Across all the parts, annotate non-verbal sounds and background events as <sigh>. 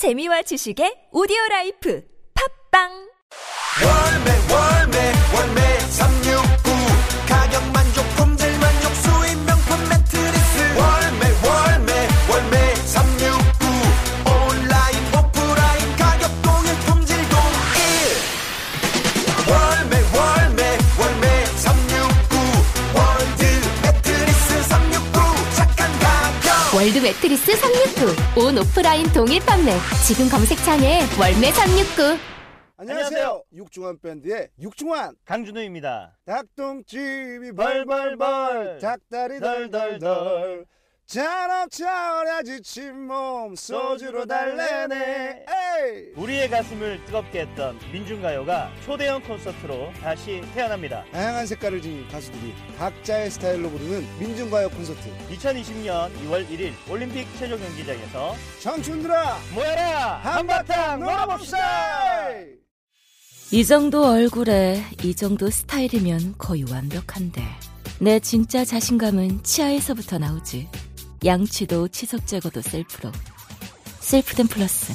재미와 지식의 오디오 라이프. 팝빵 매트리스 369. 온 오프라인 동일 판매. 지금 검색창에 월매 369. 안녕하세요. 육중한 밴드의 육중한 강준호입니다. 닭똥집이 벌벌벌 닭다리 덜덜덜 잔업 차오라 지친 몸 소주로 달래네. 에이! 우리의 가슴을 뜨겁게 했던 민중가요가 초대형 콘서트로 다시 태어납니다. 다양한 색깔을 지닌 가수들이 각자의 스타일로 부르는 민중가요 콘서트. 2020년 2월 1일 올림픽 체조 경기장에서 청춘들아 모여라! 한바탕 놀아봅시다! 이 정도 얼굴에 이 정도 스타일이면 거의 완벽한데 내 진짜 자신감은 치아에서부터 나오지 양치도 치석 제거도 셀프로. 셀프덴 플러스.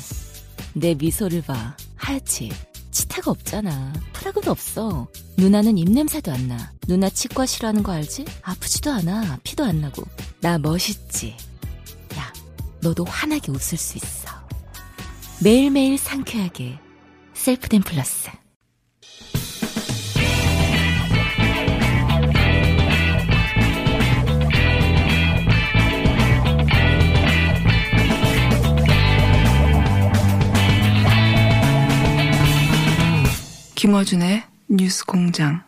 내 미소를 봐. 하얗지. 치태가 없잖아. 프라그도 없어. 누나는 입냄새도 안 나. 누나 치과 싫어하는 거 알지? 아프지도 않아. 피도 안 나고. 나 멋있지. 야 너도 환하게 웃을 수 있어. 매일매일 상쾌하게. 셀프덴 플러스 김어준의 뉴스 공장.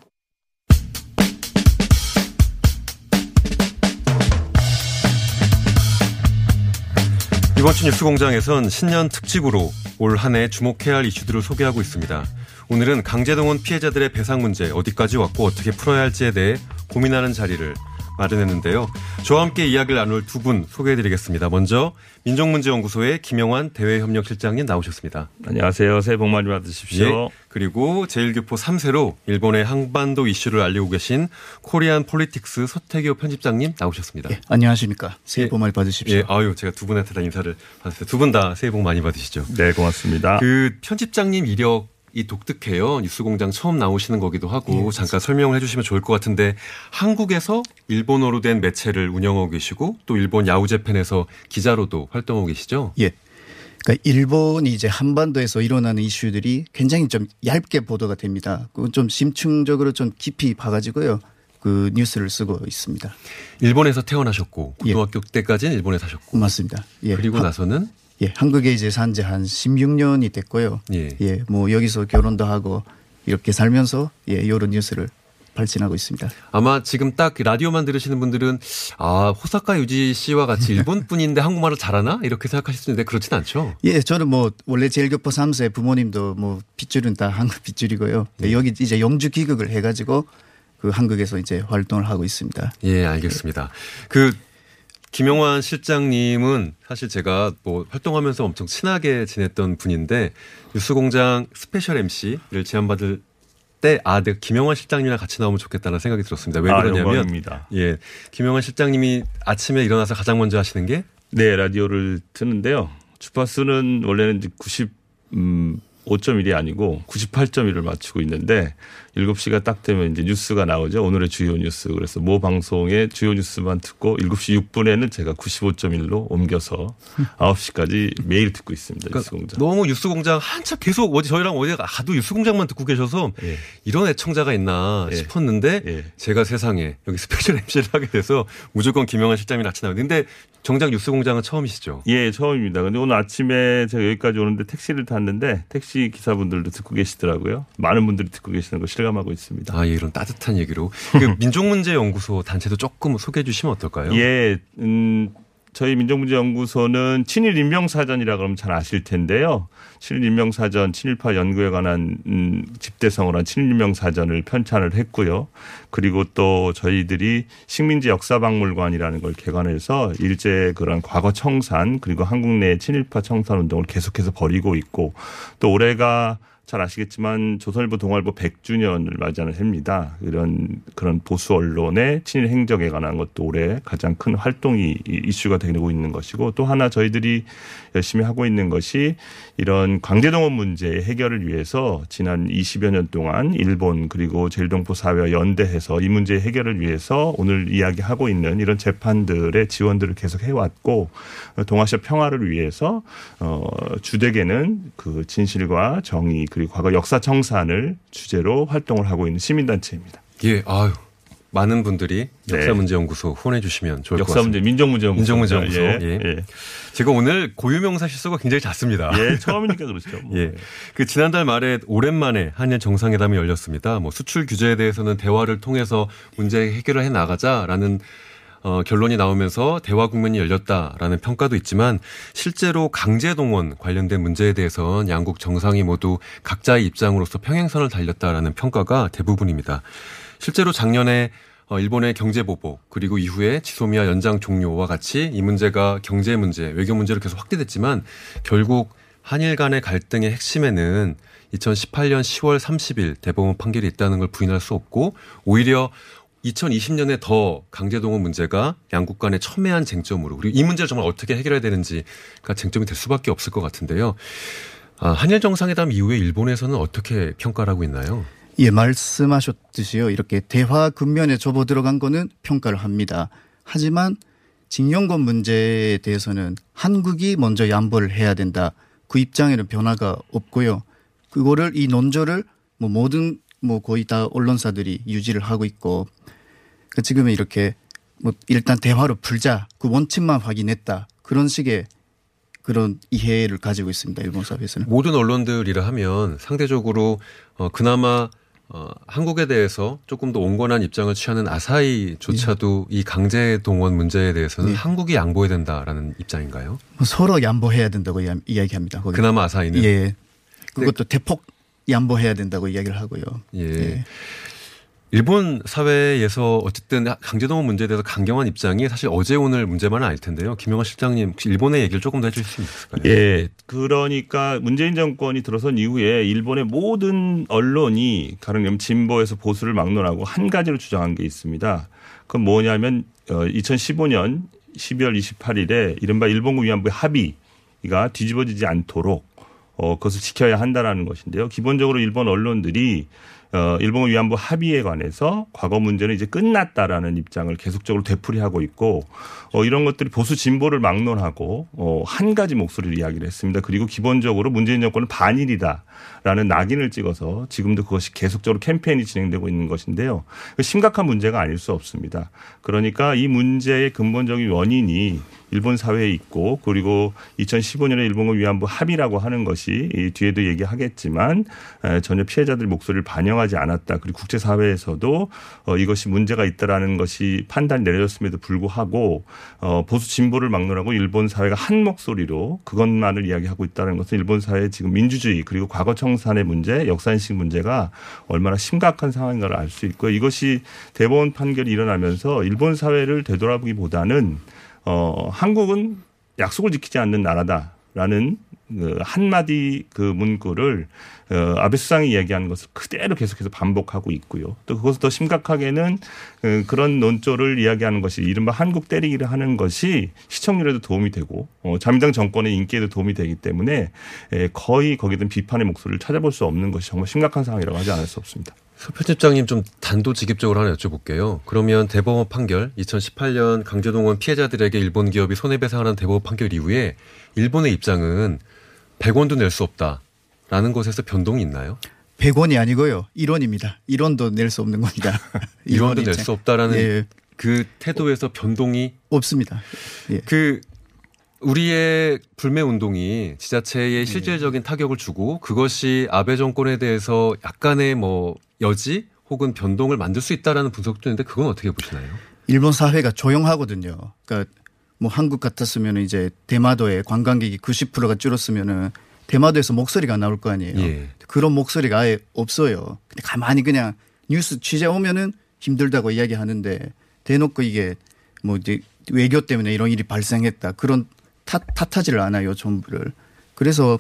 이번 주 뉴스 공장에선 신년 특집으로 올 한 해 주목해야 할 이슈들을 소개하고 있습니다. 오늘은 강제동원 피해자들의 배상 문제 어디까지 왔고 어떻게 풀어야 할지에 대해 고민하는 자리를 마련했는데요. 저와 함께 이야기를 나눌 두 분 소개해드리겠습니다. 먼저 민족문제연구소의 김영환 대외협력실장님 나오셨습니다. 안녕하세요. 새해 복 많이 받으십시오. 예, 그리고 제1교포 3세로 일본의 한반도 이슈를 알리고 계신 코리안폴리틱스 서태교 편집장님 나오셨습니다. 예, 안녕하십니까. 새해 예. 복 많이 받으십시오. 예, 아유, 제가 두 분한테 다 인사를 받았어요. 두 분 다 새해 복 많이 받으시죠. 네, 고맙습니다. 그 편집장님 이력이 독특해요. 뉴스공장 처음 나오시는 거기도 하고 잠깐 설명을 해주시면 좋을 것 같은데 한국에서 일본어로 된 매체를 운영하고 계시고 또 일본 야후재팬에서 기자로도 활동하고 계시죠. 예. 그러니까 일본이 이제 한반도에서 일어나는 이슈들이 굉장히 좀 얇게 보도가 됩니다. 그건 좀 심층적으로 좀 깊이 봐가지고요. 그 뉴스를 쓰고 있습니다. 일본에서 태어나셨고 고등학교 때까지는 일본에 사셨고 맞습니다. 예. 그리고 하- 나서는 예, 한국에 이제 산 지 한 16년이 됐고요. 예. 예, 뭐 여기서 결혼도 하고 이렇게 살면서 예, 이런 뉴스를 발전하고 있습니다. 아마 지금 딱그 라디오만 들으시는 분들은 아 호사카 유지 씨와 같이 일본 <laughs> 분인데 한국말을 잘하나 이렇게 생각하실 수 있는데 그렇진 않죠. 예, 저는 뭐 원래 제일교포 3세 부모님도 뭐 핏줄은 다 한국 핏줄이고요. 네. 여기 이제 영주 기극을 해가지고 그 한국에서 이제 활동을 하고 있습니다. 예, 알겠습니다. 그 김영환 실장님은 사실 제가 뭐 활동하면서 엄청 친하게 지냈던 분인데 뉴스공장 special MC를 제안받을 때 아, 내가 김영환 실장님이랑 같이 나오면 좋겠다는 생각이 들었습니다. 왜 아, 그러냐면 영광입니다. 예, 김영환 실장님이 아침에 일어나서 가장 먼저 하시는 게 네, 라디오를 듣는데요. 주파수는 원래는 이제 90, 음, 5.1이 아니고 98.1을 맞추고 있는데 7시가 딱 되면 이제 뉴스가 나오죠. 오늘의 주요 뉴스. 그래서 모 방송의 주요 뉴스만 듣고 7시 6분에는 제가 95.1로 옮겨서 <laughs> 9시까지 매일 듣고 있습니다. 뉴스 공장. 너무 뉴스공장 한참 계속 어디 저희랑 어디 가도 뉴스공장만 듣고 계셔서 예. 이런 애청자가 있나 예. 싶었는데 예. 제가 세상에 여기 special MC를 하게 돼서 무조건 김영환 실장님이 같이 나오는데 근데 정작 뉴스공장은 처음이시죠? 예, 처음입니다. 근데 오늘 아침에 제가 여기까지 오는데 택시를 탔는데 택시 기사분들도 듣고 계시더라고요. 많은 분들이 듣고 계시는 거 실감 하고 있습니다. 아, 예, 이런 따뜻한 얘기로. 그 <laughs> 민족문제연구소 단체도 조금 소개해 주시면 어떨까요? 예, 음, 저희 민족문제연구소는 친일 인명사전이라 그러면 잘 아실 텐데요. 친일 인명사전, 친일파 연구에 관한 음, 집대성을 한 친일 인명사전을 편찬을 했고요. 그리고 또 저희들이 식민지 역사박물관이라는 걸 개관해서 일제 그런 과거 청산 그리고 한국 내 친일파 청산 운동을 계속해서 벌이고 있고 또 올해가 잘 아시겠지만 조선일보 동아일보 100주년을 맞이하는 해입니다. 이런 그런 보수 언론의 친일 행적에 관한 것도 올해 가장 큰 활동이 이- 이슈가 되고 있는 것이고 또 하나 저희들이 열심히 하고 있는 것이 이런 강제동원 문제 해결을 위해서 지난 20여 년 동안 일본 그리고 제일동포 사회와 연대해서 이 문제 해결을 위해서 오늘 이야기하고 있는 이런 재판들의 지원들을 계속 해왔고 어, 동아시아 평화를 위해서 어 주되게는 그 진실과 정의 그리고 과거 역사 청산을 주제로 활동을 하고 있는 시민단체입니다. 예, 아유. 많은 분들이 네. 역사문제연구소 후원해 주시면 좋을 것 같습니다. 민족문제연구소. 민족문제연구소. 예. 예. 예. 제가 오늘 고유명사 실수가 굉장히 잦습니다. 예, 처음이니까 그렇죠. 뭐. <laughs> 예. 그 지난달 말에 오랜만에 한일 정상회담이 열렸습니다. 뭐 수출 규제에 대해서는 대화를 통해서 문제 해결을 해 나가자라는 어, 결론이 나오면서 대화 국면이 열렸다라는 평가도 있지만 실제로 강제 동원 관련된 문제에 대해서는 양국 정상이 모두 각자의 입장으로서 평행선을 달렸다라는 평가가 대부분입니다. 실제로 작년에 어, 일본의 경제 보복 그리고 이후에 지소미아 연장 종료와 같이 이 문제가 경제 문제, 외교 문제로 계속 확대됐지만 결국 한일 간의 갈등의 핵심에는 2018년 10월 30일 대법원 판결이 있다는 걸 부인할 수 없고 오히려 2020년에 더 강제동원 문제가 양국 간의 첨예한 쟁점으로 그리고 이 문제를 정말 어떻게 해결해야 되는지가 쟁점이 될 수밖에 없을 것 같은데요. 아, 한일 정상회담 이후에 일본에서는 어떻게 평가를 하고 있나요? 예, 말씀하셨듯이요. 이렇게 대화 국면에 접어 들어간 거는 평가를 합니다. 하지만 징용권 문제에 대해서는 한국이 먼저 양보를 해야 된다. 그 입장에는 변화가 없고요. 그거를 이 논조를 뭐 모든 뭐 거의 다 언론사들이 유지를 하고 있고 그 지금은 이렇게 뭐 일단 대화로 풀자 그 원칙만 확인했다 그런 식의 그런 이해를 가지고 있습니다 일본 사회에서는 모든 언론들이라 하면 상대적으로 어, 그나마 어, 한국에 대해서 조금 더 온건한 입장을 취하는 아사히조차도 이 강제 동원 문제에 대해서는 네. 한국이 양보해야 된다라는 입장인가요? 뭐 서로 양보해야 된다고 이야- 이야기합니다. 거기. 그나마 아사히는 예. 그것도 대폭 양보해야 된다고 이야기를 하고요. 예. 예. 일본 사회에서 어쨌든 강제동원 문제에 대해서 강경한 입장이 사실 어제 오늘 문제만은 아닐 텐데요. 김영환 실장님 혹시 일본의 얘기를 조금 더 해주실 수 있을까요? 예. 그러니까 문재인 정권이 들어선 이후에 일본의 모든 언론이 가령 진보에서 보수를 막론하고 한 가지로 주장한 게 있습니다. 그건 뭐냐면 어 2015년 12월 28일에 이른바 일본군 위안부 합의가 뒤집어지지 않도록 어 그것을 지켜야 한다라는 것인데요. 기본적으로 일본 언론들이 어, 일본 위안부 합의에 관해서 과거 문제는 이제 끝났다라는 입장을 계속적으로 되풀이하고 있고 어, 이런 것들이 보수 진보를 막론하고 어, 한 가지 목소리를 이야기를 했습니다. 그리고 기본적으로 문재인 정권은 반일이다라는 낙인을 찍어서 지금도 그것이 계속적으로 캠페인이 진행되고 있는 것인데요. 심각한 문제가 아닐 수 없습니다. 그러니까 이 문제의 근본적인 원인이 일본 사회에 있고 그리고 2015년에 일본과 위안부 합의라고 하는 것이 이 뒤에도 얘기하겠지만 에, 전혀 피해자들 목소리를 반영하지 않았다. 그리고 국제 사회에서도 어, 이것이 문제가 있다라는 것이 판단이 내려졌음에도 불구하고 어, 보수 진보를 막론하고 일본 사회가 한 목소리로 그것만을 이야기하고 있다는 것은 일본 사회의 지금 민주주의 그리고 과거 청산의 문제, 역사인식 문제가 얼마나 심각한 상황인가를 알 수 있고 이것이 대법원 판결이 일어나면서 일본 사회를 되돌아보기보다는 어, 한국은 약속을 지키지 않는 나라다라는 그 한마디 그 문구를 어, 아베 수상이 이야기하는 것을 그대로 계속해서 반복하고 있고요. 또 그것을 더 심각하게는 그 그런 논조를 이야기하는 것이 이른바 한국 때리기를 하는 것이 시청률에도 도움이 되고 어, 자민당 정권의 인기에도 도움이 되기 때문에 에, 거의 대한 비판의 목소리를 찾아볼 수 없는 것이 정말 심각한 상황이라고 하지 않을 수 없습니다. 서 편집장님 좀 단도직입적으로 하나 여쭤볼게요. 그러면 대법원 판결 2018년 강제동원 피해자들에게 일본 기업이 손해배상하는 대법원 판결 이후에 일본의 입장은 100원도 낼 수 없다라는 것에서 변동이 있나요? 100원이 아니고요. 1원입니다. 1원도 낼 수 없는 겁니다. <laughs> 1원도 낼 수 없다라는 예, 그 태도에서 변동이 없습니다. 예. 그 우리의 불매 운동이 지자체에 예. 실질적인 타격을 주고 그것이 아베 정권에 대해서 약간의 뭐 여지 혹은 변동을 만들 수 있다라는 분석도 있는데 그건 어떻게 보시나요? 일본 사회가 조용하거든요. 그러니까 뭐 한국 같았으면 이제 대마도에 관광객이 90%가 줄었으면은 대마도에서 목소리가 나올 거 아니에요. 예. 그런 목소리가 아예 없어요. 근데 가만히 그냥 뉴스 취재 오면은 힘들다고 이야기하는데 대놓고 이게 뭐 이제 외교 때문에 이런 일이 발생했다. 그런 탓, 탓하지를 않아요. 전부를. 그래서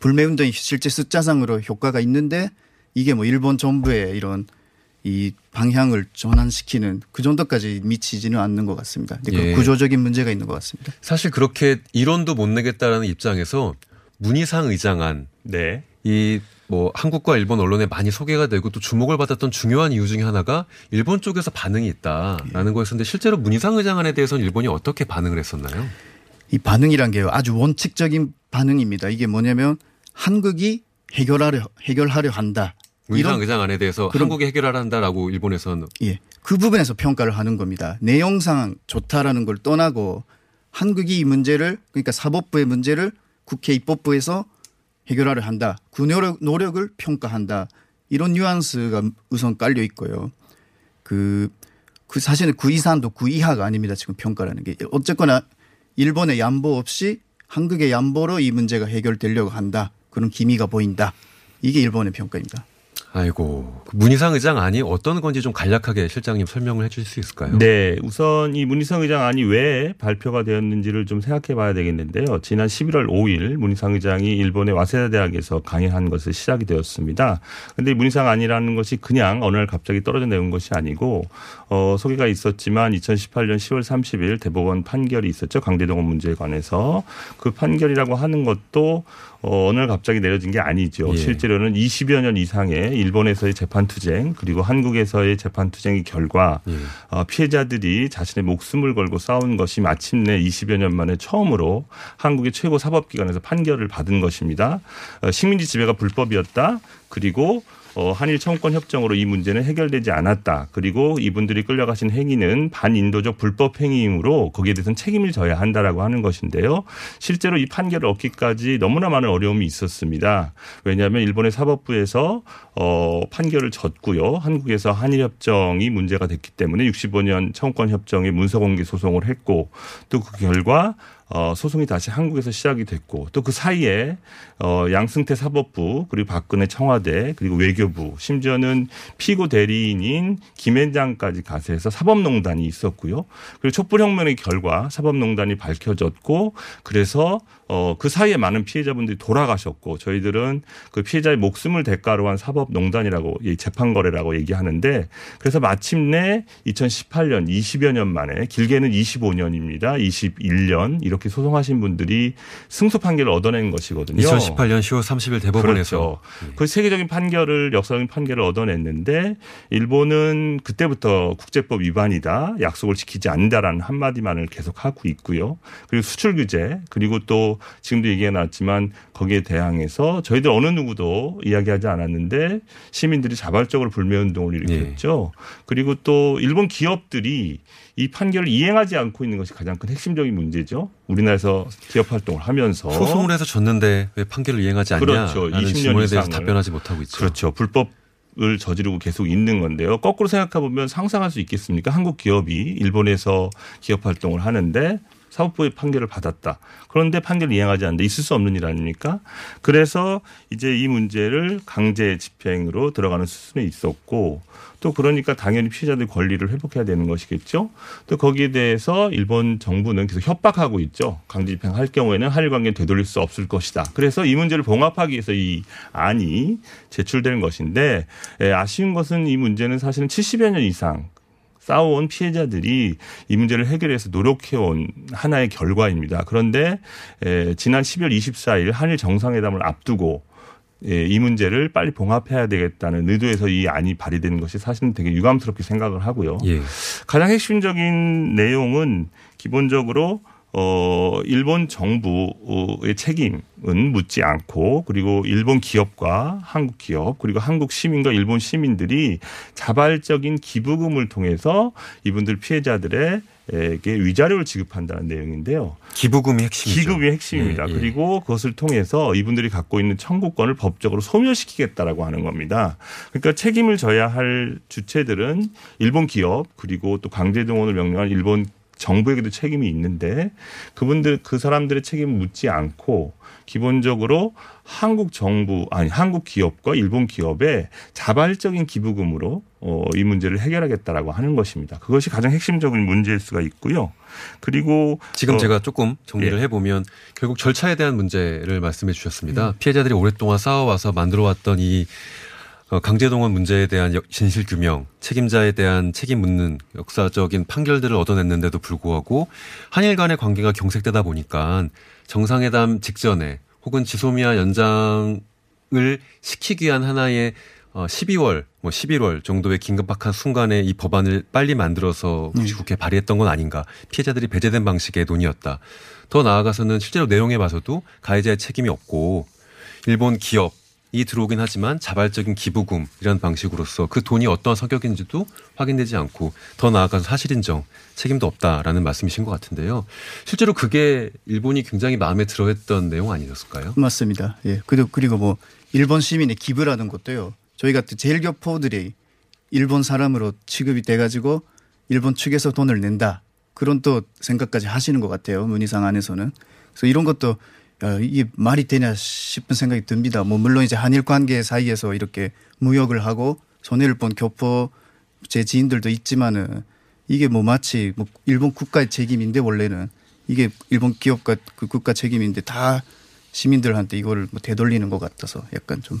불매운동이 실제 숫자상으로 효과가 있는데 이게 뭐 일본 정부의 이런 이 방향을 전환시키는 그 정도까지 미치지는 않는 것 같습니다. 그 예. 구조적인 문제가 있는 것 같습니다. 사실 그렇게 이론도 못 내겠다라는 입장에서 문희상 의장안 네. 이 뭐 한국과 일본 언론에 많이 소개가 되고 또 주목을 받았던 중요한 이유 중에 하나가 일본 쪽에서 반응이 있다라는 거였었는데 실제로 문희상 의장안에 대해서는 일본이 어떻게 반응을 했었나요? 이 반응이란 게요 아주 원칙적인 반응입니다. 이게 뭐냐면 한국이 해결하려 해결하려 한다. 문희상 의장안에 대해서 그럼- 한국이 해결하라 한다라고 일본에서는 예. 그 부분에서 평가를 하는 겁니다. 내용상 좋다라는 걸 떠나고 한국이 이 문제를 그러니까 사법부의 문제를 국회 입법부에서 해결하려 한다. 그 노력, 노력을 평가한다. 이런 뉘앙스가 우선 깔려 있고요. 그, 그 사실은 그 이상도 그 이하가 아닙니다. 지금 평가라는 게. 어쨌거나 일본의 양보 없이 한국의 양보로 이 문제가 해결되려고 한다. 그런 기미가 보인다. 이게 일본의 평가입니다. 아이고 그 문희상 의장 안이 어떤 건지 좀 간략하게 실장님 설명을 해주실 수 있을까요? 네, 우선 이 문희상 의장 안이 왜 발표가 되었는지를 좀 생각해 봐야 되겠는데요. 지난 11월 5일 문희상 의장이 일본의 와세다 대학에서 강의한 것을 시작이 되었습니다. 근데 이 문희상 안이라는 것이 그냥 어느 날 갑자기 떨어져 내온 것이 아니고 어, 소개가 있었지만 2018년 10월 30일 대법원 판결이 있었죠. 강제동원 문제에 관해서 그 판결이라고 하는 것도 어, 날 갑자기 내려진 게 아니죠. 예. 실제로는 20여 년 이상의 일본에서의 재판 투쟁 그리고 한국에서의 재판 투쟁의 결과 예. 어, 피해자들이 자신의 목숨을 걸고 싸운 것이 마침내 20여 년 만에 처음으로 한국의 최고 사법기관에서 판결을 받은 것입니다. 어, 식민지 지배가 불법이었다. 그리고 어, 한일 청구권 협정으로 이 문제는 해결되지 않았다. 그리고 이분들이 끌려가신 행위는 반인도적 불법 행위이므로 거기에 대해서는 책임을 져야 한다라고 하는 것인데요. 실제로 이 판결을 얻기까지 너무나 많은 어려움이 있었습니다. 왜냐하면 일본의 사법부에서 어, 판결을 졌고요. 한국에서 한일 협정이 문제가 됐기 때문에 65년 청구권 협정에 문서 공개 소송을 했고 또 그 결과 어, 소송이 다시 한국에서 시작이 됐고 또 그 사이에 어, 양승태 사법부 그리고 박근혜 청와대 그리고 외교부 심지어는 피고 대리인인 김앤장까지 가세해서 사법농단이 있었고요. 그리고 촛불혁명의 결과 사법농단이 밝혀졌고 그래서 어, 그 사이에 많은 피해자분들이 돌아가셨고 저희들은 그 피해자의 목숨을 대가로 한 사법농단이라고 이 재판거래라고 얘기하는데 그래서 마침내 2018년 20여 년 만에 길게는 25년입니다. 21년 이렇게 소송하신 분들이 승소 판결을 얻어낸 것이거든요. 2018년 10월 30일 대법원에서 그렇죠. 그 세계적인 판결을 역사적인 판결을 얻어냈는데 일본은 그때부터 국제법 위반이다, 약속을 지키지 않는다라는 한마디만을 계속 하고 있고요. 그리고 수출 규제 그리고 또 지금도 얘기가 나왔지만 거기에 대항해서 저희들 어느 누구도 이야기하지 않았는데 시민들이 자발적으로 불매 운동을 일으켰죠. 그리고 또 일본 기업들이 이 판결을 이행하지 않고 있는 것이 가장 큰 핵심적인 문제죠. 우리나라에서 기업 활동을 하면서 소송을 해서 졌는데 왜 판결을 이행하지 않냐? 그렇죠. 라는 20년 질문에 대해서 이상을. 답변하지 못하고 있죠. 그렇죠. 불법 을 저지르고 계속 있는 건데요. 거꾸로 생각해 보면 상상할 수 있겠습니까? 한국 기업이 일본에서 기업 활동을 하는데 사법부의 판결을 받았다. 그런데 판결을 이행하지 않는다. 있을 수 없는 일 아닙니까? 그래서 이제 이 문제를 강제 집행으로 들어가는 수순에 있었고 또 그러니까 당연히 피해자들 권리를 회복해야 되는 것이겠죠. 또 거기에 대해서 일본 정부는 계속 협박하고 있죠. 강제 집행할 경우에는 한일 관계는 되돌릴 수 없을 것이다. 그래서 이 문제를 봉합하기 위해서 이 안이 제출되는 것인데 에, 아쉬운 것은 이 문제는 사실은 70여 년 이상 싸워온 피해자들이 이 문제를 해결해서 노력해온 하나의 결과입니다. 그런데 에, 지난 12월 24일 한일 정상회담을 앞두고 예, 이 문제를 빨리 봉합해야 되겠다는 의도에서 이 안이 발의되는 것이 사실은 되게 유감스럽게 생각을 하고요. 예. 가장 핵심적인 내용은 기본적으로 어, 일본 정부의 책임은 묻지 않고 그리고 일본 기업과 한국 기업 그리고 한국 시민과 일본 시민들이 자발적인 기부금을 통해서 이분들 피해자들의 에게 위자료를 지급한다는 내용인데요. 기부금이 핵심이죠. 기금이 핵심입니다. 예, 예. 그리고 그것을 통해서 이분들이 갖고 있는 청구권을 법적으로 소멸시키겠다라고 하는 겁니다. 그러니까 책임을 져야 할 주체들은 일본 기업 그리고 또 강제동원을 명령한 일본 정부에게도 책임이 있는데 그분들 그 사람들의 책임을 묻지 않고 기본적으로 한국 정부 아니 한국 기업과 일본 기업의 자발적인 기부금으로 어, 이 문제를 해결하겠다라고 하는 것입니다. 그것이 가장 핵심적인 문제일 수가 있고요. 그리고 지금 어, 제가 조금 정리를 예. 해보면 결국 절차에 대한 문제를 말씀해 주셨습니다. 피해자들이 오랫동안 쌓아와서 만들어왔던 이 어, 강제동원 문제에 대한 역- 진실 규명, 책임자에 대한 책임 묻는 역사적인 판결들을 얻어냈는데도 불구하고 한일 간의 관계가 경색되다 보니까 정상회담 직전에 혹은 지소미아 연장을 시키기 위한 하나의 어 12월, 뭐 11월 정도의 긴급박한 순간에 이 법안을 빨리 만들어서 혹시 국회에 발의했던 건 아닌가. 피해자들이 배제된 방식의 논의였다. 더 나아가서는 실제로 내용에 봐서도 가해자의 책임이 없고 일본 기업 이 들어오긴 하지만 자발적인 기부금 이런 방식으로서 그 돈이 어떠한 성격인지도 확인되지 않고 더 나아가서 사실인정 책임도 없다라는 말씀이신 것 같은데요. 실제로 그게 일본이 굉장히 마음에 들어했던 내용 아니었을까요? 맞습니다. 예. 그리고 그리고 뭐 일본 시민의 기부라는 것도요. 저희 같은 제일 교포들이 일본 사람으로 취급이 돼가지고 일본 측에서 돈을 낸다. 그런 또 생각까지 하시는 것 같아요. 문희상 안에서는. 그래서 이런 것도 야, 이게 말이 되냐 싶은 생각이 듭니다. 뭐 물론 이제 한일 관계 사이에서 이렇게 무역을 하고 손해를 본 교포 제 지인들도 있지만은 이게 뭐 마치 뭐 일본 국가의 책임인데 원래는 이게 일본 기업과 그 국가 책임인데 다 시민들한테 이거를 뭐 되돌리는 것 같아서 약간 좀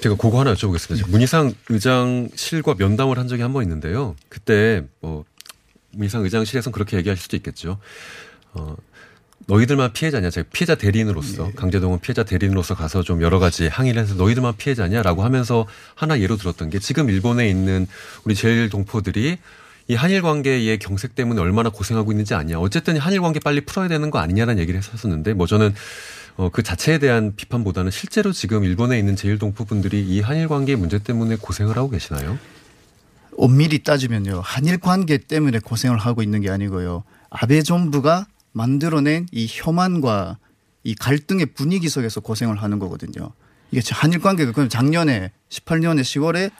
제가 그거 하나 여쭤보겠습니다. 문희상 의장실과 면담을 한 적이 한 번 있는데요. 그때 뭐 문희상 의장실에서는 그렇게 얘기할 수도 있겠죠. 어, 너희들만 피해자냐? 제가 피해자 대리인으로서 강제동원 피해자 대리인으로서 가서 좀 여러 가지 항의를 해서 너희들만 피해자냐라고 하면서 하나 예로 들었던 게 지금 일본에 있는 우리 제일 동포들이 이 한일 관계의 경색 때문에 얼마나 고생하고 있는지 아니야. 어쨌든 한일 관계 빨리 풀어야 되는 거 아니냐라는 얘기를 했었는데 뭐 저는 어, 그 자체에 대한 비판보다는 실제로 지금 일본에 있는 제일 동포분들이 이 한일 관계 문제 때문에 고생을 하고 계시나요? 엄밀히 따지면요. 한일 관계 때문에 고생을 하고 있는 게 아니고요. 아베 정부가 만들어낸 이 혐한과 이 갈등의 분위기 속에서 고생을 하는 거거든요. 이게 참 한일 관계가 그럼 작년에 18년에 10월에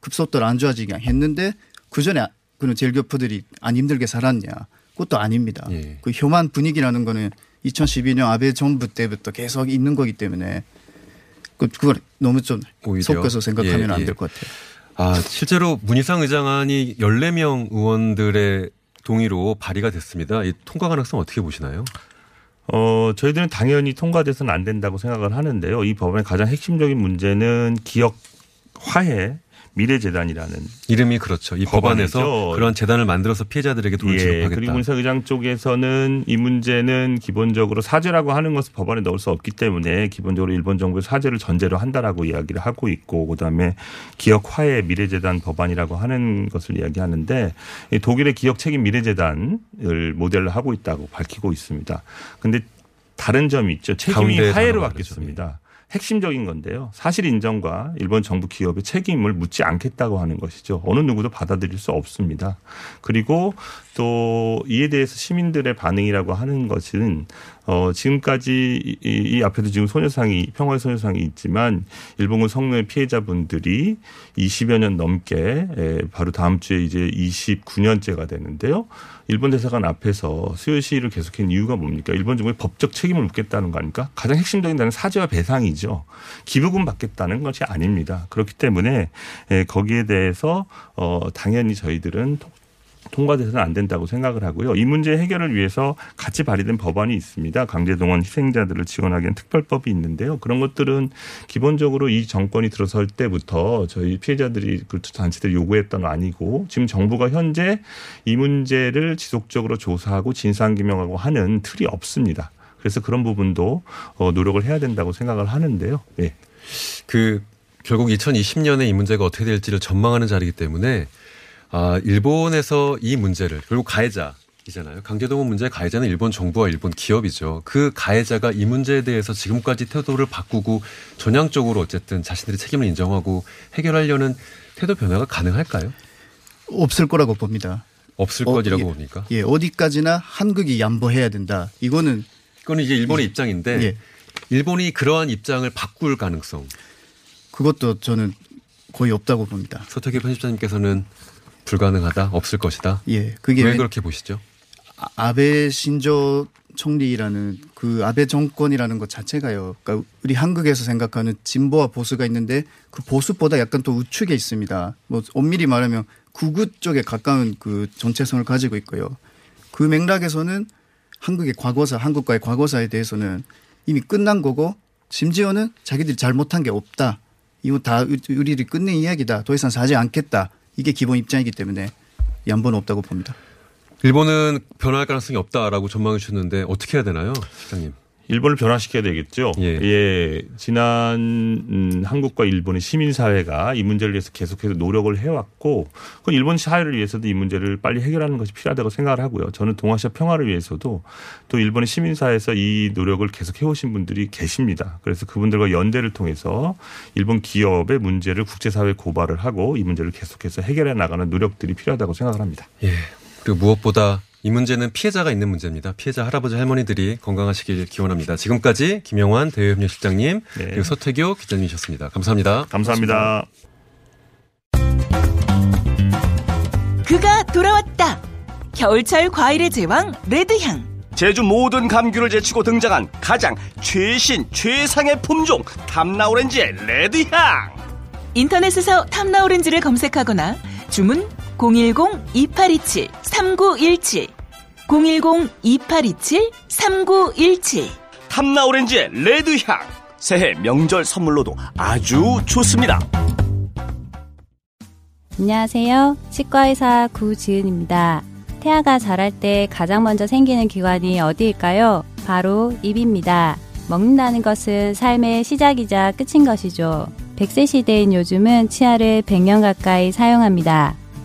급속도로 안 좋아지게 했는데 그 전에 그는 제일교포들이 안 힘들게 살았냐? 그것도 아닙니다. 예. 그 혐한 분위기라는 거는 2012년 아베 정부 때부터 계속 있는 거기 때문에 그 그걸 너무 좀 오히려. 섞어서 생각하면 예, 안 예. 될것 같아요. 아, 실제로 문희상 의장안이 14명 의원들의 동의로 발의가 됐습니다. 이 통과 가능성 어떻게 보시나요? 어, 저희들은 당연히 통과돼서는 안 된다고 생각을 하는데요. 이 법안의 가장 핵심적인 문제는 기억 화해 미래재단이라는 이름이 그렇죠. 이 법안이죠. 법안에서 그런 재단을 만들어서 피해자들에게 돈을 예, 지급하겠다. 그리고 문사 의장 쪽에서는 이 문제는 기본적으로 사죄라고 하는 것을 법안에 넣을 수 없기 때문에 기본적으로 일본 정부의 사죄를 전제로 한다라고 이야기를 하고 있고 그다음에 기억 화해 미래재단 법안이라고 하는 것을 이야기하는데 이 독일의 기억 책임 미래재단을 모델로 하고 있다고 밝히고 있습니다. 근데 다른 점이 있죠. 책임이 화해로 단어가 바뀌었습니다. 핵심적인 건데요. 사실 인정과 일본 정부 기업의 책임을 묻지 않겠다고 하는 것이죠. 어느 누구도 받아들일 수 없습니다. 그리고 또 이에 대해서 시민들의 반응이라고 하는 것은 어 지금까지 이, 이 앞에도 지금 소녀상이 평화의 소녀상이 있지만 일본군 성노예 피해자분들이 20여 년 넘게 에, 바로 다음 주에 이제 29년째가 되는데요. 일본 대사관 앞에서 수요 시위를 계속한 이유가 뭡니까? 일본 정부의 법적 책임을 묻겠다는 거 아닙니까? 가장 핵심적인 데는 사죄와 배상이죠. 기부금 받겠다는 것이 아닙니다. 그렇기 때문에 에, 거기에 대해서 어 당연히 저희들은 통- 통과돼서는 안 된다고 생각을 하고요. 이 문제 해결을 위해서 같이 발의된 법안이 있습니다. 강제동원 희생자들을 지원하기 위한 특별법이 있는데요. 그런 것들은 기본적으로 이 정권이 들어설 때부터 저희 피해자들이 그 단체들 요구했던 거 아니고 지금 정부가 현재 이 문제를 지속적으로 조사하고 진상규명하고 하는 틀이 없습니다. 그래서 그런 부분도 어, 노력을 해야 된다고 생각을 하는데요. 예. 그 결국 2020년에 이 문제가 어떻게 될지를 전망하는 자리이기 때문에 아, 일본에서 이 문제를 결국 가해자 이잖아요. 강제동원 문제의 가해자는 일본 정부와 일본 기업이죠. 그 가해자가 이 문제에 대해서 지금까지 태도를 바꾸고 전향적으로 어쨌든 자신들의 책임을 인정하고 해결하려는 태도 변화가 가능할까요? 없을 거라고 봅니다. 없을 어, 것이라고 예. 봅니까? 예, 어디까지나 한국이 양보해야 된다. 이거는 그거는 이제 일본의 입장인데 예. 일본이 그러한 입장을 바꿀 가능성. 그것도 저는 거의 없다고 봅니다. 서태기 편집자님께서는 불가능하다, 없을 것이다. 예, 그게 왜 왜- 그렇게 보시죠? 아- 아베 신조 총리라는 그 아베 정권이라는 것 자체가요. 그러니까 우리 한국에서 생각하는 진보와 보수가 있는데 그 보수보다 약간 더 우측에 있습니다. 뭐 엄밀히 말하면 구구 쪽에 가까운 그 정체성을 가지고 있고요. 그 맥락에서는 한국의 과거사, 한국과의 과거사에 대해서는 이미 끝난 거고 심지어는 자기들이 잘못한 게 없다. 이거 다 우- 우리들이 끝낸 이야기다. 더 이상 사지 않겠다. 이게 기본 입장이기 때문에 양보는 없다고 봅니다. 일본은 변화할 가능성이 없다라고 전망해 주셨는데 어떻게 해야 되나요, 실장님? 일본을 변화시켜야 되겠죠. 예. 예. 지난 음, 한국과 일본의 시민 사회가 이 문제를 위해서 계속해서 노력을 해왔고, 그 일본 사회를 위해서도 이 문제를 빨리 해결하는 것이 필요하다고 생각을 하고요. 저는 동아시아 평화를 위해서도 또 일본의 시민 사회에서 이 노력을 계속 해오신 분들이 계십니다. 그래서 그분들과 연대를 통해서 일본 기업의 문제를 국제사회에 고발을 하고 이 문제를 계속해서 해결해 나가는 노력들이 필요하다고 생각을 합니다. 예. 그리고 무엇보다 이 문제는 피해자가 있는 문제입니다. 피해자 할아버지 할머니들이 건강하시길 기원합니다. 지금까지 김영환 대외협력실장님 네. 그리고 서태교 기자님이셨습니다. 감사합니다. 감사합니다. 그가 돌아왔다. 겨울철 과일의 제왕 레드향. 제주 모든 감귤을 제치고 등장한 가장 최신 최상의 품종 탐나오렌지의 레드향 인터넷에서 탐나 오렌지를 검색하거나 주문 010-2827-3917 010-2827-3917 탐나오렌지의 레드향 새해 명절 선물로도 아주 좋습니다 안녕하세요. 치과의사 구지은입니다. 태아가 자랄 때 가장 먼저 생기는 기관이 어디일까요? 바로 입입니다. 먹는다는 것은 삶의 시작이자 끝인 것이죠. 100세 시대인 요즘은 치아를 100년 가까이 사용합니다.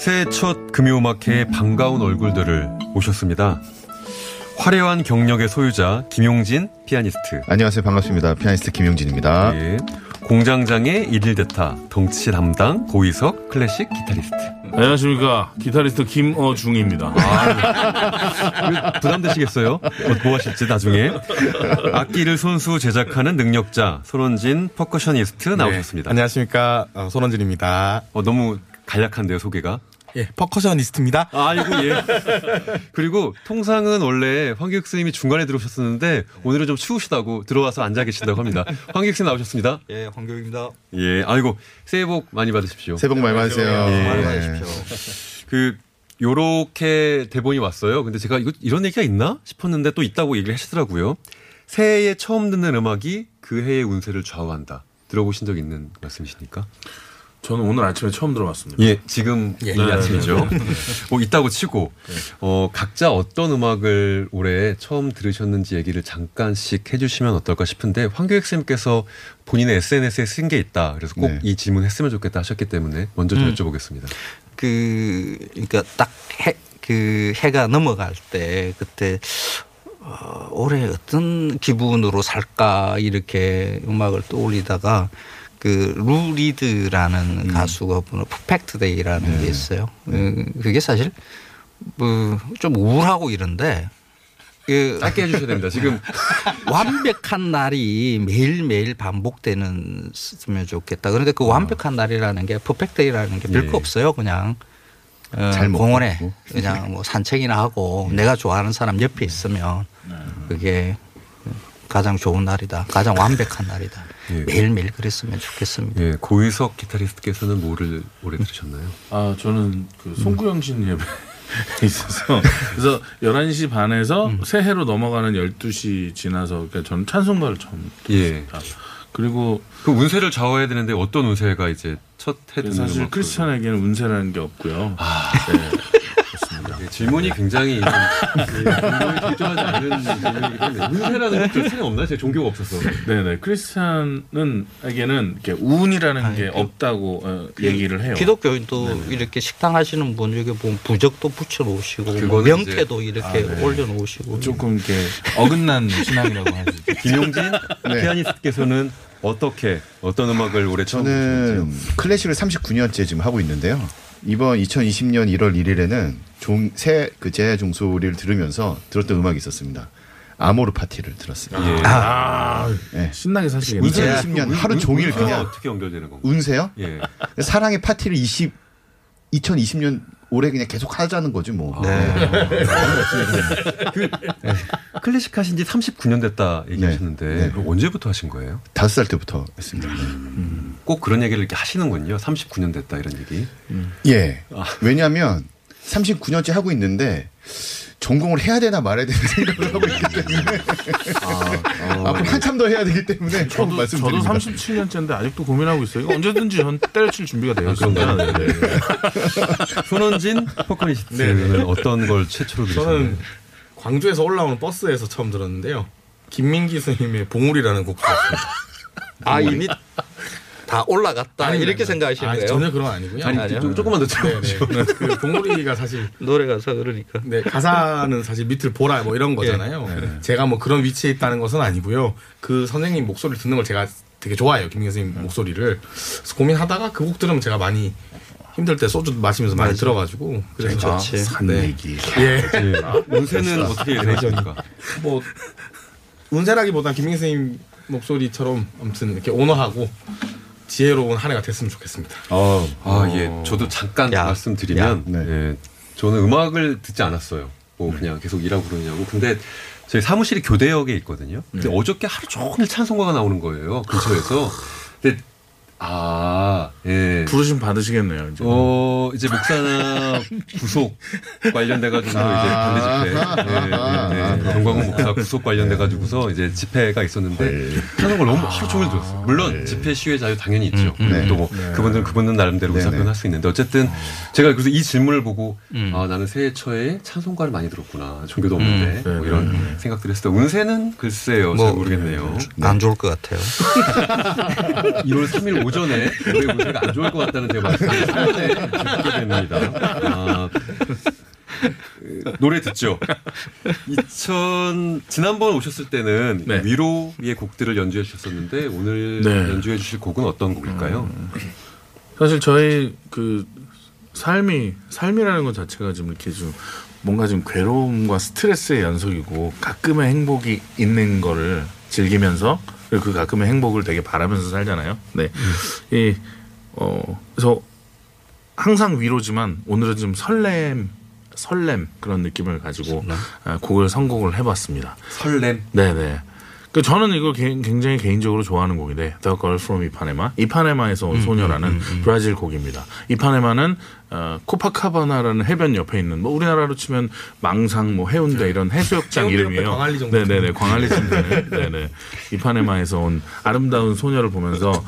새해 첫 금요음악회에 반가운 얼굴들을 모셨습니다. 화려한 경력의 소유자 김용진 피아니스트. 안녕하세요. 반갑습니다. 피아니스트 김용진입니다. 예. 공장장의 일일 대타, 덩치 담당 고희석 클래식 기타리스트. 안녕하십니까 기타리스트 김어중입니다. 아, 부담되시겠어요? 어, 뭐 하실지 나중에. 악기를 손수 제작하는 능력자 손원진 percussionist 나오셨습니다. 안녕하십니까 어, 손원진입니다. 어, 너무 간략한데요 소개가. 예, percussionist입니다. 아이고 예. <laughs> 그리고 통상은 원래 황교익 선생님이 중간에 들어오셨었는데 오늘은 좀 추우시다고 들어와서 앉아 계신다고 합니다. 황교익 선생님 나오셨습니다. 예, 황교익입니다. 예, 아이고 새해 복 많이 받으십시오. 새해 복 많이 받으세요. 예. 많이 받으십시오. 그 요렇게 대본이 왔어요. 근데 제가 이거 이런 얘기가 있나 싶었는데 또 있다고 얘기를 하시더라고요. 새해에 처음 듣는 음악이 그 해의 운세를 좌우한다. 들어보신 적 있는 말씀이십니까? 저는 오늘 아침에 처음 들어봤습니다. 예, 지금 이 네, 아침이죠. 네, 네. 뭐 있다고 치고 어 각자 어떤 음악을 올해 처음 들으셨는지 얘기를 잠깐씩 해주시면 어떨까 싶은데 황교익 선생님께서 본인의 SNS에 쓴 게 있다. 그래서 꼭 이 네. 질문 했으면 좋겠다 하셨기 때문에 먼저 좀 음. 여쭤보겠습니다. 그 그러니까 딱 해 그 해가 넘어갈 때 그때 어, 올해 어떤 기분으로 살까 이렇게 음악을 떠올리다가 그 루 리드라는 가수가 부른 Perfect Day라는 게 있어요. 그- 그게 사실 뭐 좀 우울하고 이런데 그 짧게 해주셔야 됩니다. <laughs> 지금 완벽한 날이 매일 매일 반복되는 으면 좋겠다. 그런데 그 완벽한 날이라는 게 퍼펙트이라는 게 별거 네. 없어요. 그냥 어, 잘 공원에 먹고. 그냥 뭐 산책이나 하고 내가 좋아하는 사람 옆에 있으면 그게 가장 좋은 날이다. 가장 완벽한 날이다. 예. 매일매일 그랬으면 좋겠습니다. 예, 고희석 기타리스트께서는 뭐를 오래 들으셨나요? 아 저는 그 송구영 씨님 <laughs> 예배 있어서 그래서 11시 반에서 음. 새해로 넘어가는 12시 지나서 그러니까 저는 찬송가를 처음 예. 듣습니다. 그리고 그 운세를 좌우해야 되는데 어떤 운세가 이제 첫해 듣는 사실 크리스천에게는 운세라는 게 없고요. 아. 네. 예, 질문이 굉장히 좀, 예, 적절하지 않은 질문이기 때문에 운세라는 틀이 없나요? 제 종교가 없어서. 네네 크리스천은에게는 이렇게 운이라는 게 없다고 어, 얘기를 해요. 기독교인도 이렇게 식당 하시는 분 중에 보면 부적도 붙여놓으시고 뭐 그거는 명태도 이제- 이렇게 아, 네. 올려놓으시고 조금 이렇게 어긋난 신앙이라고 있죠. <laughs> 김용진 네. 피아니스트께서는 어떻게 어떤 음악을 올해 처음 저는 클래식을 39년째 지금 하고 있는데요. 이번 2020년 1월 1일에는 종, 새, 그 제야 종소리를 들으면서 들었던 음악이 있었습니다. 아모르 파티를 들었습니다. 예. 아, 네. 신나게 사시겠네요. 2020년 하루 종일 운세가 그냥 어떻게 연결되는 건가요? 운세요? 예. 사랑의 파티를 20 2020년 올해 그냥 계속 하자는 거지 뭐. 그 클래식 하신 지 39년 됐다 얘기하셨는데 네. 그럼 언제부터 하신 거예요? 다섯 살 때부터 했습니다. 꼭 그런 얘기를 이렇게 하시는군요. 39년 됐다 이런 얘기. 예. 아. 왜냐하면 39년째 하고 있는데 전공을 해야 되나 말아야 되나 <laughs> 생각을 하고 있기 때문에 앞으로 한참 더 해야 되기 때문에 좀 저도, 저도 말씀드립니다. 37년째인데 아직도 고민하고 있어요. 이거 언제든지 전 때려칠 준비가 되어 있습니다. 아? 네, 네. <laughs> 손원진 percussionist는 네, 네. 어떤 걸 최초로 들으셨나요? 저는 광주에서 올라오는 버스에서 처음 들었는데요. 김민기 선생님의 봉우리라는 곡 들었습니다. 아 이미 다 올라갔다 아니, 이렇게 생각하시는 아니, 거예요? 전혀 그런 거 아니고요. 아니, 아니요? 조- 조금만 더 네, 네. <laughs> 그 봉우리가 사실 노래 가사 그러니까. 네, 가사는 사실 밑을 보라 뭐 이런 거잖아요. 제가 뭐 그런 위치에 있다는 것은 아니고요. 그 선생님 목소리를 듣는 걸 제가 되게 좋아해요. 김민기 선생님 목소리를. 그래서 고민하다가 그 곡 들으면 제가 많이 힘들 때 소주 마시면서 많이 맞아. 들어가지고 그래서 좋지. 산 얘기. 예. 운세는 어떻게 예상하십니까? 뭐 운세라기보단 김민기 선생님 목소리처럼 아무튼 이렇게 온화하고 지혜로운 한 해가 됐으면 좋겠습니다. 아, 예. 저도 잠깐 말씀드리면, 예. 저는 음악을 듣지 않았어요. 뭐 그냥 계속 일하고 그러냐고. 근데 저희 사무실이 교대역에 있거든요. 근데 어저께 하루 종일 찬송가가 나오는 거예요. 근처에서. 근데 아, 예. 부르심 받으시겠네요. 이제. 어, 이제 목사나 <laughs> 구속 관련돼가지고 아. 이제 반대 집회. 네, 네, 네. 정광훈 목사 구속 관련돼가지고서 이제 집회가 있었는데 하는 걸 너무 하루 종일 들었어요. 물론 집회 시위의 자유 당연히 있죠. 네. 또뭐 네. 그분들 그분들 나름대로 네, 의사표현할 수 있는데 어쨌든 제가 그래서 이 질문을 보고 아 나는 새해 초에 찬송가를 많이 들었구나. 종교도 없는데 음. 뭐 이런 생각들을 했을 때 운세는 글쎄요. 잘 모르겠네요. 안 좋을 것 같아요. <laughs> 1월 3일 오전에 올해 운세가 안 좋을 것 같다는 제가 말씀을 사전에 듣게 됩니다. 아, 그, 노래 듣죠. 2000 지난번 오셨을 때는 위로의 곡들을 연주해 주셨었는데 오늘 네. 연주해 주실 곡은 어떤 곡일까요? 사실 저희 그 삶이 삶이라는 것 자체가 좀 이렇게 좀 뭔가 좀 괴로움과 스트레스의 연속이고 가끔의 행복이 있는 거를 즐기면서 그리고 그 가끔의 행복을 되게 바라면서 살잖아요. 네. 이, 어, 그래서 항상 위로지만 오늘은 좀 설렘, 설렘 그런 느낌을 가지고 아, 곡을 선곡을 해봤습니다. 설렘? 네네. 그 저는 개- 굉장히 개인적으로 좋아하는 곡인데 The Girl from 이파네마 이파네마에서 온 음, 소녀라는 음, 음, 음. 브라질 곡입니다. 이파네마는 어, 코파카바나라는 해변 옆에 있는 뭐 우리나라로 치면 망상 뭐 해운대 이런 해수욕장 이름이에요. 광안리 정도 네네네 광안리 정도는 <laughs> 네네 이파네마에서 온 아름다운 소녀를 보면서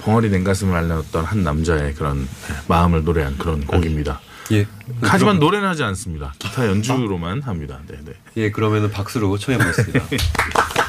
벙어리 냉가슴을 알려놨던 한 남자의 그런 네, 마음을 노래한 그런 곡입니다. 예. 하지만 그럼- 노래는 하지 않습니다. 기타 연주로만 합니다. 네네. 예, 그러면은 박수로 청해 보겠습니다. <laughs>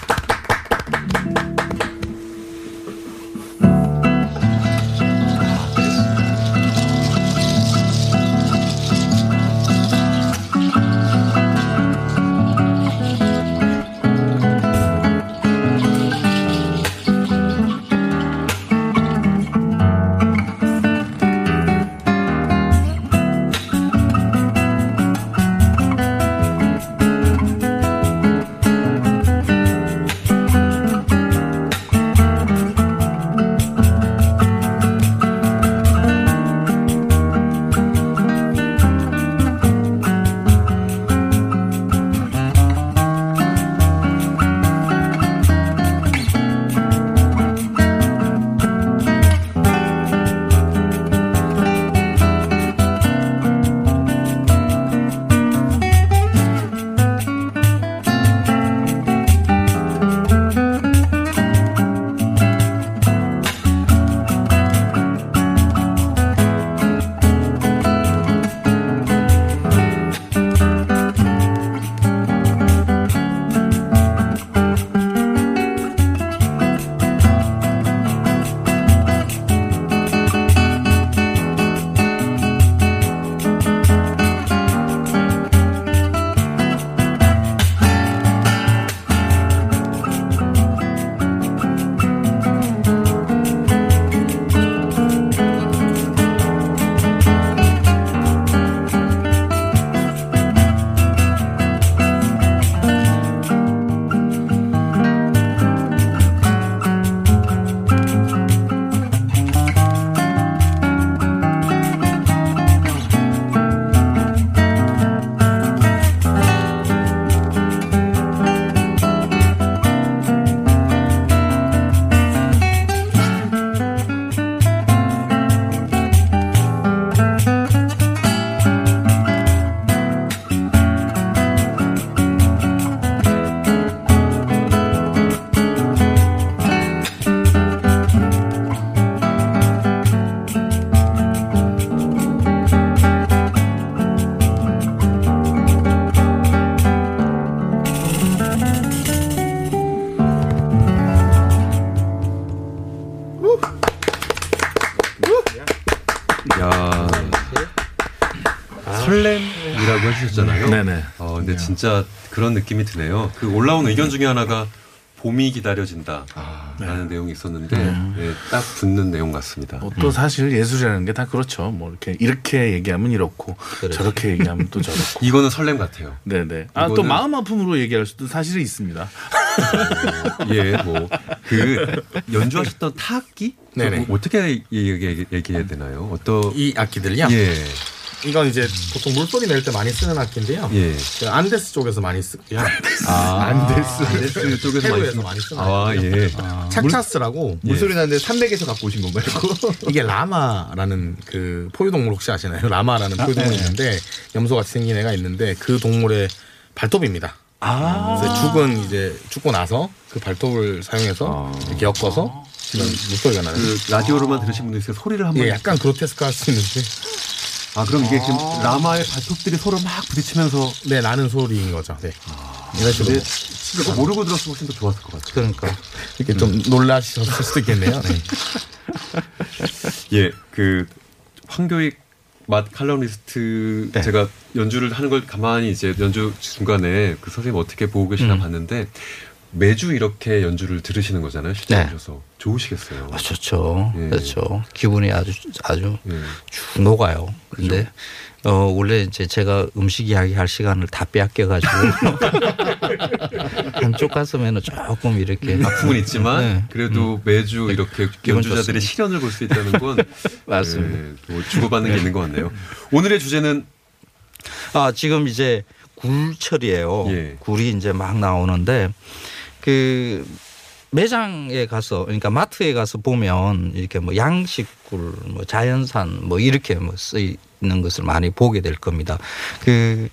해주셨잖아요. 네네. 어, 근데 진짜 그런 느낌이 드네요. 그 올라온 의견 중에 하나가 봄이 기다려진다. 라는 내용이 있었는데 예, 딱 붙는 내용 같습니다. 뭐 또 사실 예술이라는 게 다 그렇죠. 뭐 이렇게 이렇게 얘기하면 이렇고 저렇게 얘기하면 또 저렇고. <laughs> 이거는 설렘 같아요. 네네. 아또 이거는- 마음 아픔으로 얘기할 수도 사실은 있습니다. 예, 뭐 그 연주하셨던 타악기 네네. 뭐 어떻게 얘기, 얘기해야 되나요? 어떤 이 악기들요? 예. 이건 이제 보통 물소리 낼 때 많이 쓰는 악기인데요. 예. 그 안데스 쪽에서 많이 쓰고요. 아, 안데스. 안데스 쪽에서 많이 페루에서 쓰- 많이 쓰는 아. 예. 찰차스라고 물 소리 나는데 산맥에서 갖고 오신 건가요? <laughs> 이게 라마라는 그 포유동물 혹시 아시나요? 라마라는 아, 포유동물이 네. 있는데 염소같이 생긴 애가 있는데 그 동물의 발톱입니다. 아. 죽은 이제 죽고 나서 그 발톱을 사용해서 이렇게 엮어서 지금 물소리가 나는. 그 라디오로만 들으신 분들 있어요. 소리를 한번. 예, 약간 그로테스크 할 수 있는데. 아 그럼 이게 지금 라마의 발톱들이 서로 막 부딪히면서 네 나는 소리인 거죠. 네. 이런 식으로. 근데 이거 모르고 들었으면 훨씬 더 좋았을 것 같아요. 그러니까 이렇게 좀 놀라셨을 수도 있겠네요. 네. <laughs> 예, 그 황교익 맛 칼럼니스트 네. 제가 연주를 하는 걸 가만히 이제 연주 중간에 그 선생님 어떻게 보고 계시나 음. 봤는데 매주 이렇게 연주를 들으시는 거잖아요. 실제 네. 좋으시겠어요. 아, 좋죠. 예. 그렇죠. 기분이 아주 아주 예. 쭉 녹아요. 근데 어 원래 이제 제가 음식 이야기 할 시간을 다 빼앗겨 가지고 <laughs> 한쪽 가슴에는 조금 이렇게 아픔은 있지만 네. 그래도 매주 이렇게 기분 연주자들의 좋습니다. 실현을 볼 수 있다는 건 <laughs> 맞습니다. 예, 뭐 주고받는 게 있는 것 같네요. 오늘의 주제는 아 지금 이제 굴철이에요. 예. 굴이 이제 막 나오는데 그 매장에 가서 그러니까 마트에 가서 보면 이렇게 뭐 양식굴, 뭐 자연산 뭐 이렇게 뭐 쓰이는 것을 많이 보게 될 겁니다. 그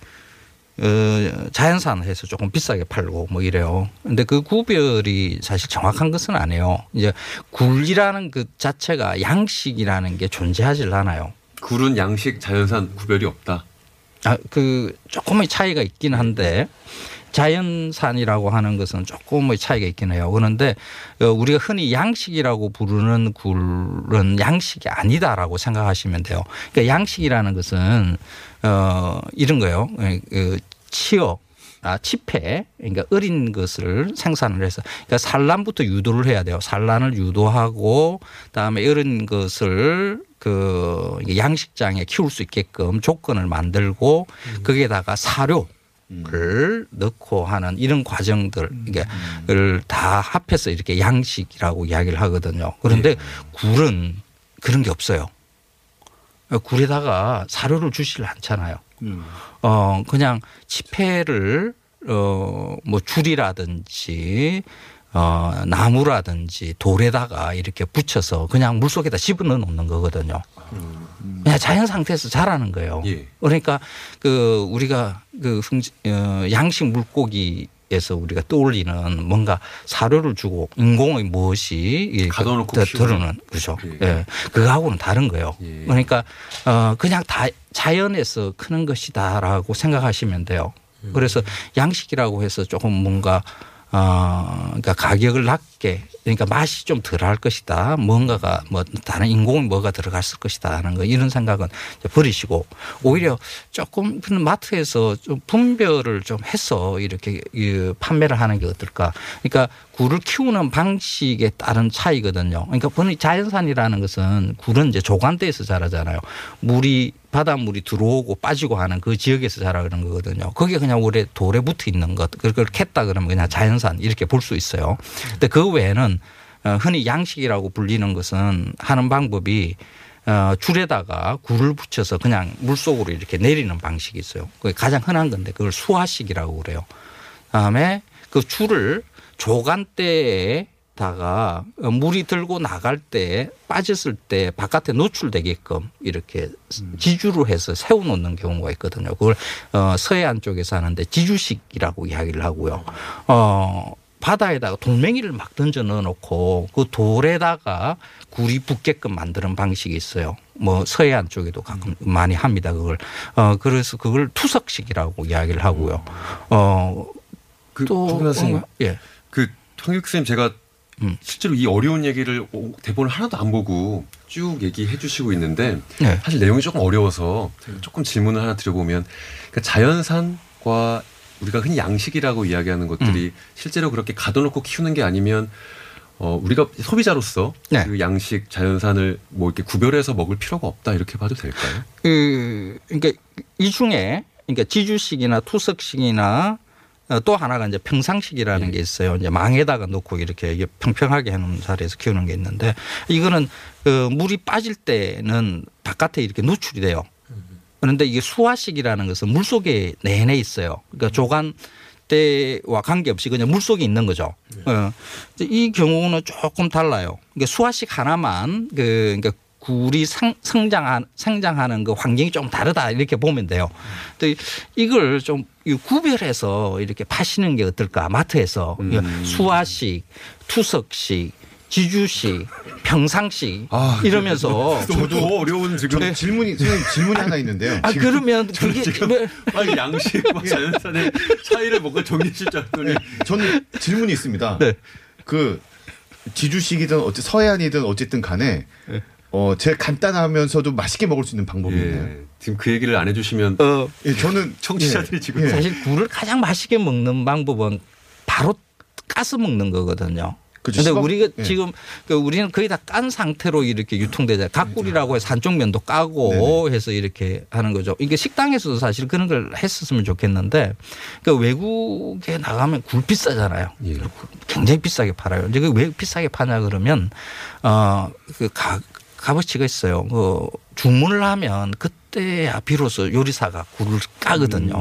어, 자연산 해서 조금 비싸게 팔고 뭐 이래요. 근데 그 구별이 사실 정확한 것은 아니에요. 이제 굴이라는 그 자체가 양식이라는 게 존재하질 않아요. 굴은 양식, 자연산 구별이 없다. 아, 그 조금의 차이가 있긴 한데 자연산이라고 하는 것은 조금의 차이가 있긴 해요. 그런데 어, 우리가 흔히 양식이라고 부르는 굴은 양식이 아니다라고 생각하시면 돼요. 그러니까 양식이라는 것은 어 이런 거예요. 그 치어 아, 치패, 그러니까 어린 것을 생산을 해서, 그러니까 산란부터 유도를 해야 돼요. 산란을 유도하고, 그다음에 어린 것을 그 양식장에 키울 수 있게끔 조건을 만들고, 거기에다가 사료, 를 넣고 하는 이런 과정들 이게를 다 합해서 이렇게 양식이라고 이야기를 하거든요. 그런데 굴은 그런 게 없어요. 굴에다가 사료를 주질 않잖아요. 어 그냥 지폐를 어뭐 줄이라든지 어 나무라든지 돌에다가 이렇게 붙여서 그냥 물 속에다 집어넣어 놓는 거거든요. 그냥 자연 상태에서 자라는 거예요. 예. 그러니까 그 우리가 그 흥- 어, 양식 물고기 에서 우리가 떠올리는 뭔가 사료를 주고 인공의 무엇이 이렇게 가둬놓고. 드러는 그죠. 예. 그거하고는 다른 거예요. 그러니까 어 그냥 다 자연에서 크는 것이다라고 생각하시면 돼요. 그래서 양식이라고 해서 조금 뭔가 어, 그러니까 가격을 낮게 그러니까 맛이 좀 덜할 것이다. 뭔가가 뭐 다른 인공이 뭐가 들어갔을 것이다 하는 거 이런 생각은 버리시고 오히려 조금 그런 마트에서 좀 분별을 좀 해서 이렇게 이 판매를 하는 게 어떨까. 그러니까 굴을 키우는 방식에 따른 차이거든요. 그러니까 본인 자연산이라는 것은 굴은 이제 조간대에서 자라잖아요. 물이 바닷물이 들어오고 빠지고 하는 그 지역에서 자라는 거거든요. 그게 그냥 올해 돌에 붙어 있는 것. 그걸 캤다 그러면 그냥 자연산 이렇게 볼 수 있어요. 근데 그 외에는 어, 흔히 양식이라고 불리는 것은 하는 방법이 어, 줄에다가 굴을 붙여서 그냥 물 속으로 이렇게 내리는 방식이 있어요. 그게 가장 흔한 건데 그걸 수화식이라고 그래요. 다음에 그 줄을 조간대에 다가 물이 들고 나갈 때 빠졌을 때 바깥에 노출되게끔 이렇게 지주로 해서 세워놓는 경우가 있거든요. 그걸 어, 서해안 쪽에서 하는데 지주식이라고 이야기를 하고요. 어, 바다에다가 돌멩이를 막 던져 넣어놓고 그 돌에다가 굴이 붙게끔 만드는 방식이 있어요. 뭐 서해안 쪽에도 가끔 많이 합니다. 그걸. 어, 그래서 그걸 투석식이라고 이야기를 하고요. 어, 그 또 어, 예. 그 황육 선생님 제가 음. 실제로 이 어려운 얘기를 오- 대본을 하나도 안 보고 쭉 얘기해 주시고 있는데 네. 사실 내용이 조금 어려워서 조금 질문을 하나 드려보면 그러니까 자연산과 우리가 흔히 양식이라고 이야기하는 것들이 실제로 그렇게 가둬놓고 키우는 게 아니면 어, 우리가 소비자로서 그 양식, 자연산을 뭐 이렇게 구별해서 먹을 필요가 없다 이렇게 봐도 될까요? 그 그러니까 이 중에 그러니까 지주식이나 투석식이나 어, 또 하나가 이제 평상식이라는 게 있어요. 이제 망에다가 놓고 이렇게 평평하게 해놓은 자리에서 키우는 게 있는데 이거는 그 물이 빠질 때는 바깥에 이렇게 노출이 돼요. 그런데 이게 수화식이라는 것은 물 속에 내내 있어요. 그러니까 조간 때와 관계없이 그냥 물 속에 있는 거죠. 어. 이제 이 경우는 조금 달라요. 그러니까 수화식 하나만 그 그러니까 굴이 상, 성장한 성장하는 그 환경이 좀 다르다 이렇게 보면 돼요. 또 이걸 좀이 구별해서 이렇게 파시는 게 어떨까 마트에서 음. 수화식, 투석식, 지주식, 평상식 이러면서 저도 어려운 지금 저는 질문이 선생님 질문이 하나 있는데요. 아 지금 그러면 그게 지금 왜- <laughs> 아니 양식과 자연산의 차이를 뭔가 정리하실 줄 알았더니 저는 질문이 있습니다. 네. 그 지주식이든 어째 서해안이든 어쨌든 간에 어, 제 간단하면서도 맛있게 먹을 수 있는 방법이 있나요? 지금 그 얘기를 안 해주시면 어, 예, 저는 <laughs> 청취자들이 예, 지금 예. 사실 굴을 가장 맛있게 먹는 방법은 바로 까서 먹는 거거든요. 씹어- 우리가 예. 지금 그 우리는 거의 다 깐 상태로 이렇게 유통되잖아요. 각굴이라고 해서 한쪽 면도 까고 해서 이렇게 하는 거죠. 이게 식당에서도 사실 그런 걸 했었으면 좋겠는데 그 외국에 나가면 굴 비싸잖아요. 굉장히 비싸게 팔아요. 이제 그왜 비싸게 파냐 그러면 어그 값어치가 있어요. 그 주문을 하면 그때야 비로소 요리사가 굴을 까거든요.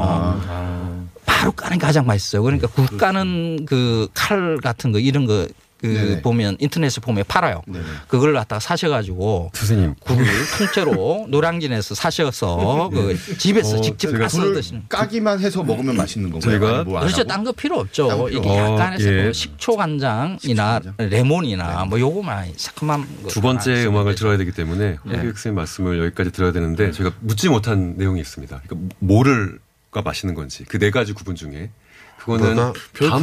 바로 까는 게 가장 맛있어요. 그러니까 굴 까는 그 칼 같은 거 이런 거 그 네네. 보면 인터넷에 보면 팔아요. 그걸 갖다가 사셔가지고 선생님 굴을 통째로 <laughs> 노량진에서 사셔서 그 집에서 어, 직접 굴을 드시는. 까기만 해서 먹으면 맛있는 건가요? 저희가- 뭐안 그렇죠. 딴 거 필요 없죠. 필요 이게 없죠. 약간에서 어, 예. 뭐 식초 간장이나 레몬이나 뭐 요거만 새콤한 거두 번째 음악을 들어야 되기 때문에 예. 황교익 선생님 말씀을 여기까지 들어야 되는데 저희가 묻지 못한 내용이 있습니다. 그러니까 뭐를 가 맛있는 건지 그 네 가지 구분 중에 그거는 다음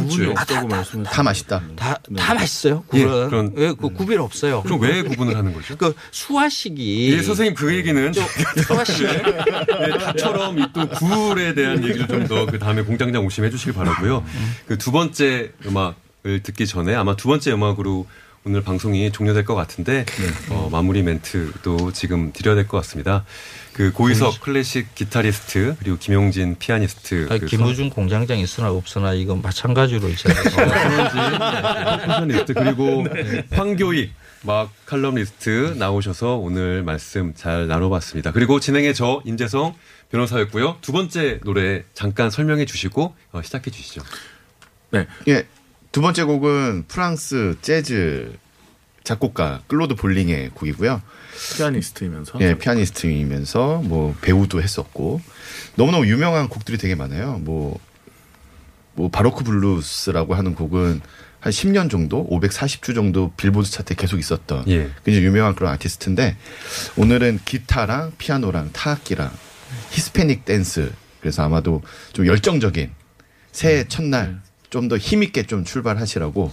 구분이 주에 없다고 말씀하셨어요. 다 맛있다. 다, 다 맛있어요. 예, 굴은. 그런- 왜, 그 구별 없어요. 그럼 왜 구분을 하는 거죠? 그 수화식이. 예, 선생님 그 얘기는 수화식. 네, 다처럼 이또 굴에 대한 얘기를 좀 더 그 다음에 공장장 오시면 해주시기 바라고요. 그 두 번째 음악을 듣기 전에 아마 두 번째 음악으로 오늘 방송이 종료될 것 같은데 어, 마무리 멘트도 지금 드려야 될 것 같습니다. 그 고의석 클래식 기타리스트 그리고 김용진 피아니스트 아니, 그 김우중 공장장 있으나 없으나 이건 마찬가지로 이제 <laughs> percussionist 그리고 <laughs> 황교익 막 칼럼니스트 나오셔서 오늘 말씀 잘 나눠봤습니다. 그리고 진행의 저 임재성 변호사였고요. 두 번째 노래 잠깐 설명해 주시고 어, 시작해 주시죠. 네. 예. 두 번째 곡은 프랑스 재즈 작곡가 클로드 볼링의 곡이고요. 피아니스트이면서 예, 피아니스트이면서 뭐 배우도 했었고 너무너무 유명한 곡들이 되게 많아요. 뭐, 뭐 바로크 블루스라고 하는 곡은 한 10년 정도, 540주 정도 빌보드 차트에 계속 있었던 예. 굉장히 유명한 그런 아티스트인데 오늘은 기타랑 피아노랑 타악기랑 히스패닉 댄스 그래서 아마도 좀 열정적인 새해 첫날 좀 더 힘있게 좀 출발하시라고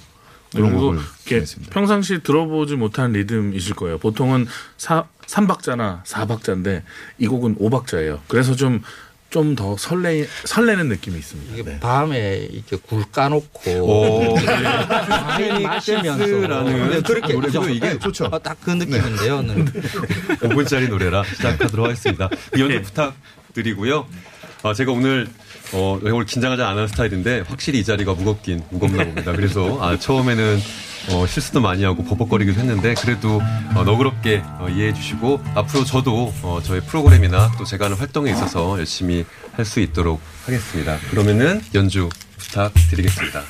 그런 곡을 이렇게 평상시 들어보지 못한 리듬이실 거예요. 보통은 사, 3박자나 4박자인데 이 곡은 5박자예요. 그래서 좀 좀 더 설레 설레는 느낌이 있습니다. 이게 네. 밤에 이렇게 굴 까놓고 오. <laughs> 와인 마시면서 댄스라는 네, 그렇게 노래도 그죠? 이게 좋죠. 어, 딱그 느낌인데요. 네. 5분짜리 노래라 시작하도록 하겠습니다. 연주 부탁드리고요. 아, 제가 오늘 어, 오늘 긴장하지 않은 스타일인데 확실히 이 자리가 무겁긴 무겁나 봅니다. 그래서 아, 처음에는 어, 실수도 많이 하고 버벅거리기도 했는데 그래도 어, 너그럽게 어, 이해해 주시고 앞으로 저도 어, 저의 프로그램이나 또 제가 하는 활동에 있어서 열심히 할 수 있도록 하겠습니다. 그러면은 연주 부탁드리겠습니다.